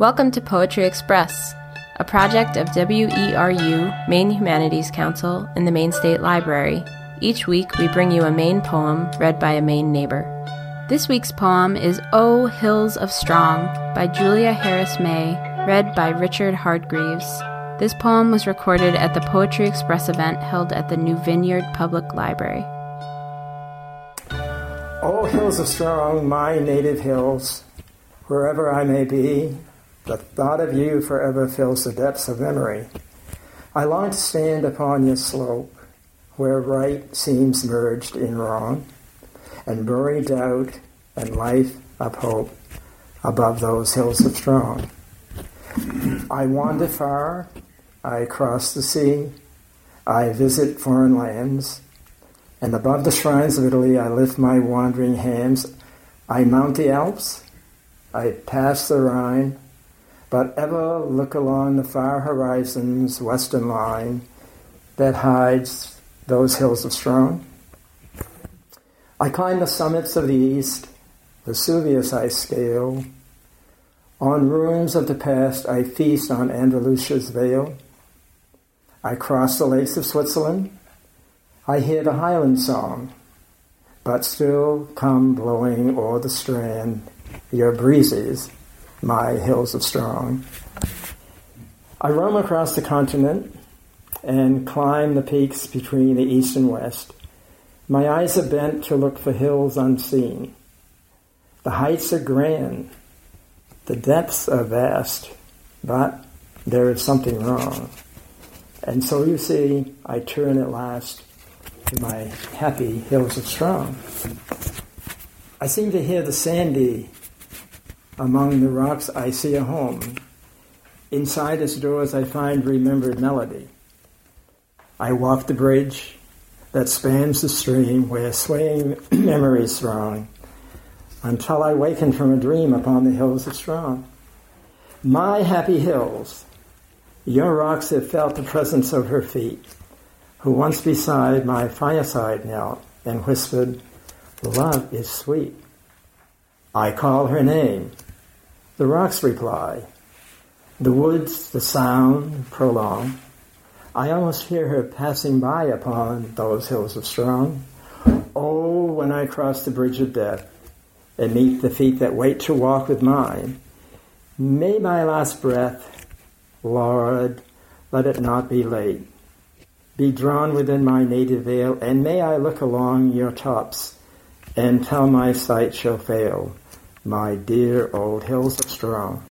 Welcome to Poetry Express, a project of WERU, Maine Humanities Council, and the Maine State Library. Each week, we bring you a Maine poem read by a Maine neighbor. This week's poem is O Hills of Strong by Julia Harris May, read by Richard Hargreaves. This poem was recorded at the Poetry Express event held at the New Vineyard Public Library. O hills of strong, my native hills, wherever I may be, the thought of you forever fills the depths of memory. I long to stand upon your slope, where right seems merged in wrong, and bury doubt and life of hope above those hills of strong. I wander far, I cross the sea, I visit foreign lands, and above the shrines of Italy, I lift my wandering hands. I mount the Alps, I pass the Rhine, but ever look along the far horizon's western line that hides those hills of Strong. I climb the summits of the east, Vesuvius I scale. On ruins of the past, I feast on Andalusia's vale. I cross the lakes of Switzerland, I hear the Highland song, but still come blowing o'er the strand your breezes, my hills of strong. I roam across the continent and climb the peaks between the east and west. My eyes are bent to look for hills unseen. The heights are grand, the depths are vast, but there is something wrong. And so you see, I turn at last to my happy hills of strong. I seem to hear the sandy among the rocks. I see a home. Inside its doors, I find remembered melody. I walk the bridge that spans the stream where swaying memories throng until I waken from a dream upon the hills of strong. My happy hills, your rocks have felt the presence of her feet who once beside my fireside knelt and whispered, Love is sweet. I call her name. The rocks reply. The woods, the sound prolong. I almost hear her passing by upon those hills of strong. Oh, when I cross the bridge of death and meet the feet that wait to walk with mine, may my last breath, Lord, let it not be late be drawn within my native vale, and may I look along your tops until my sight shall fail, my dear old hills of strong.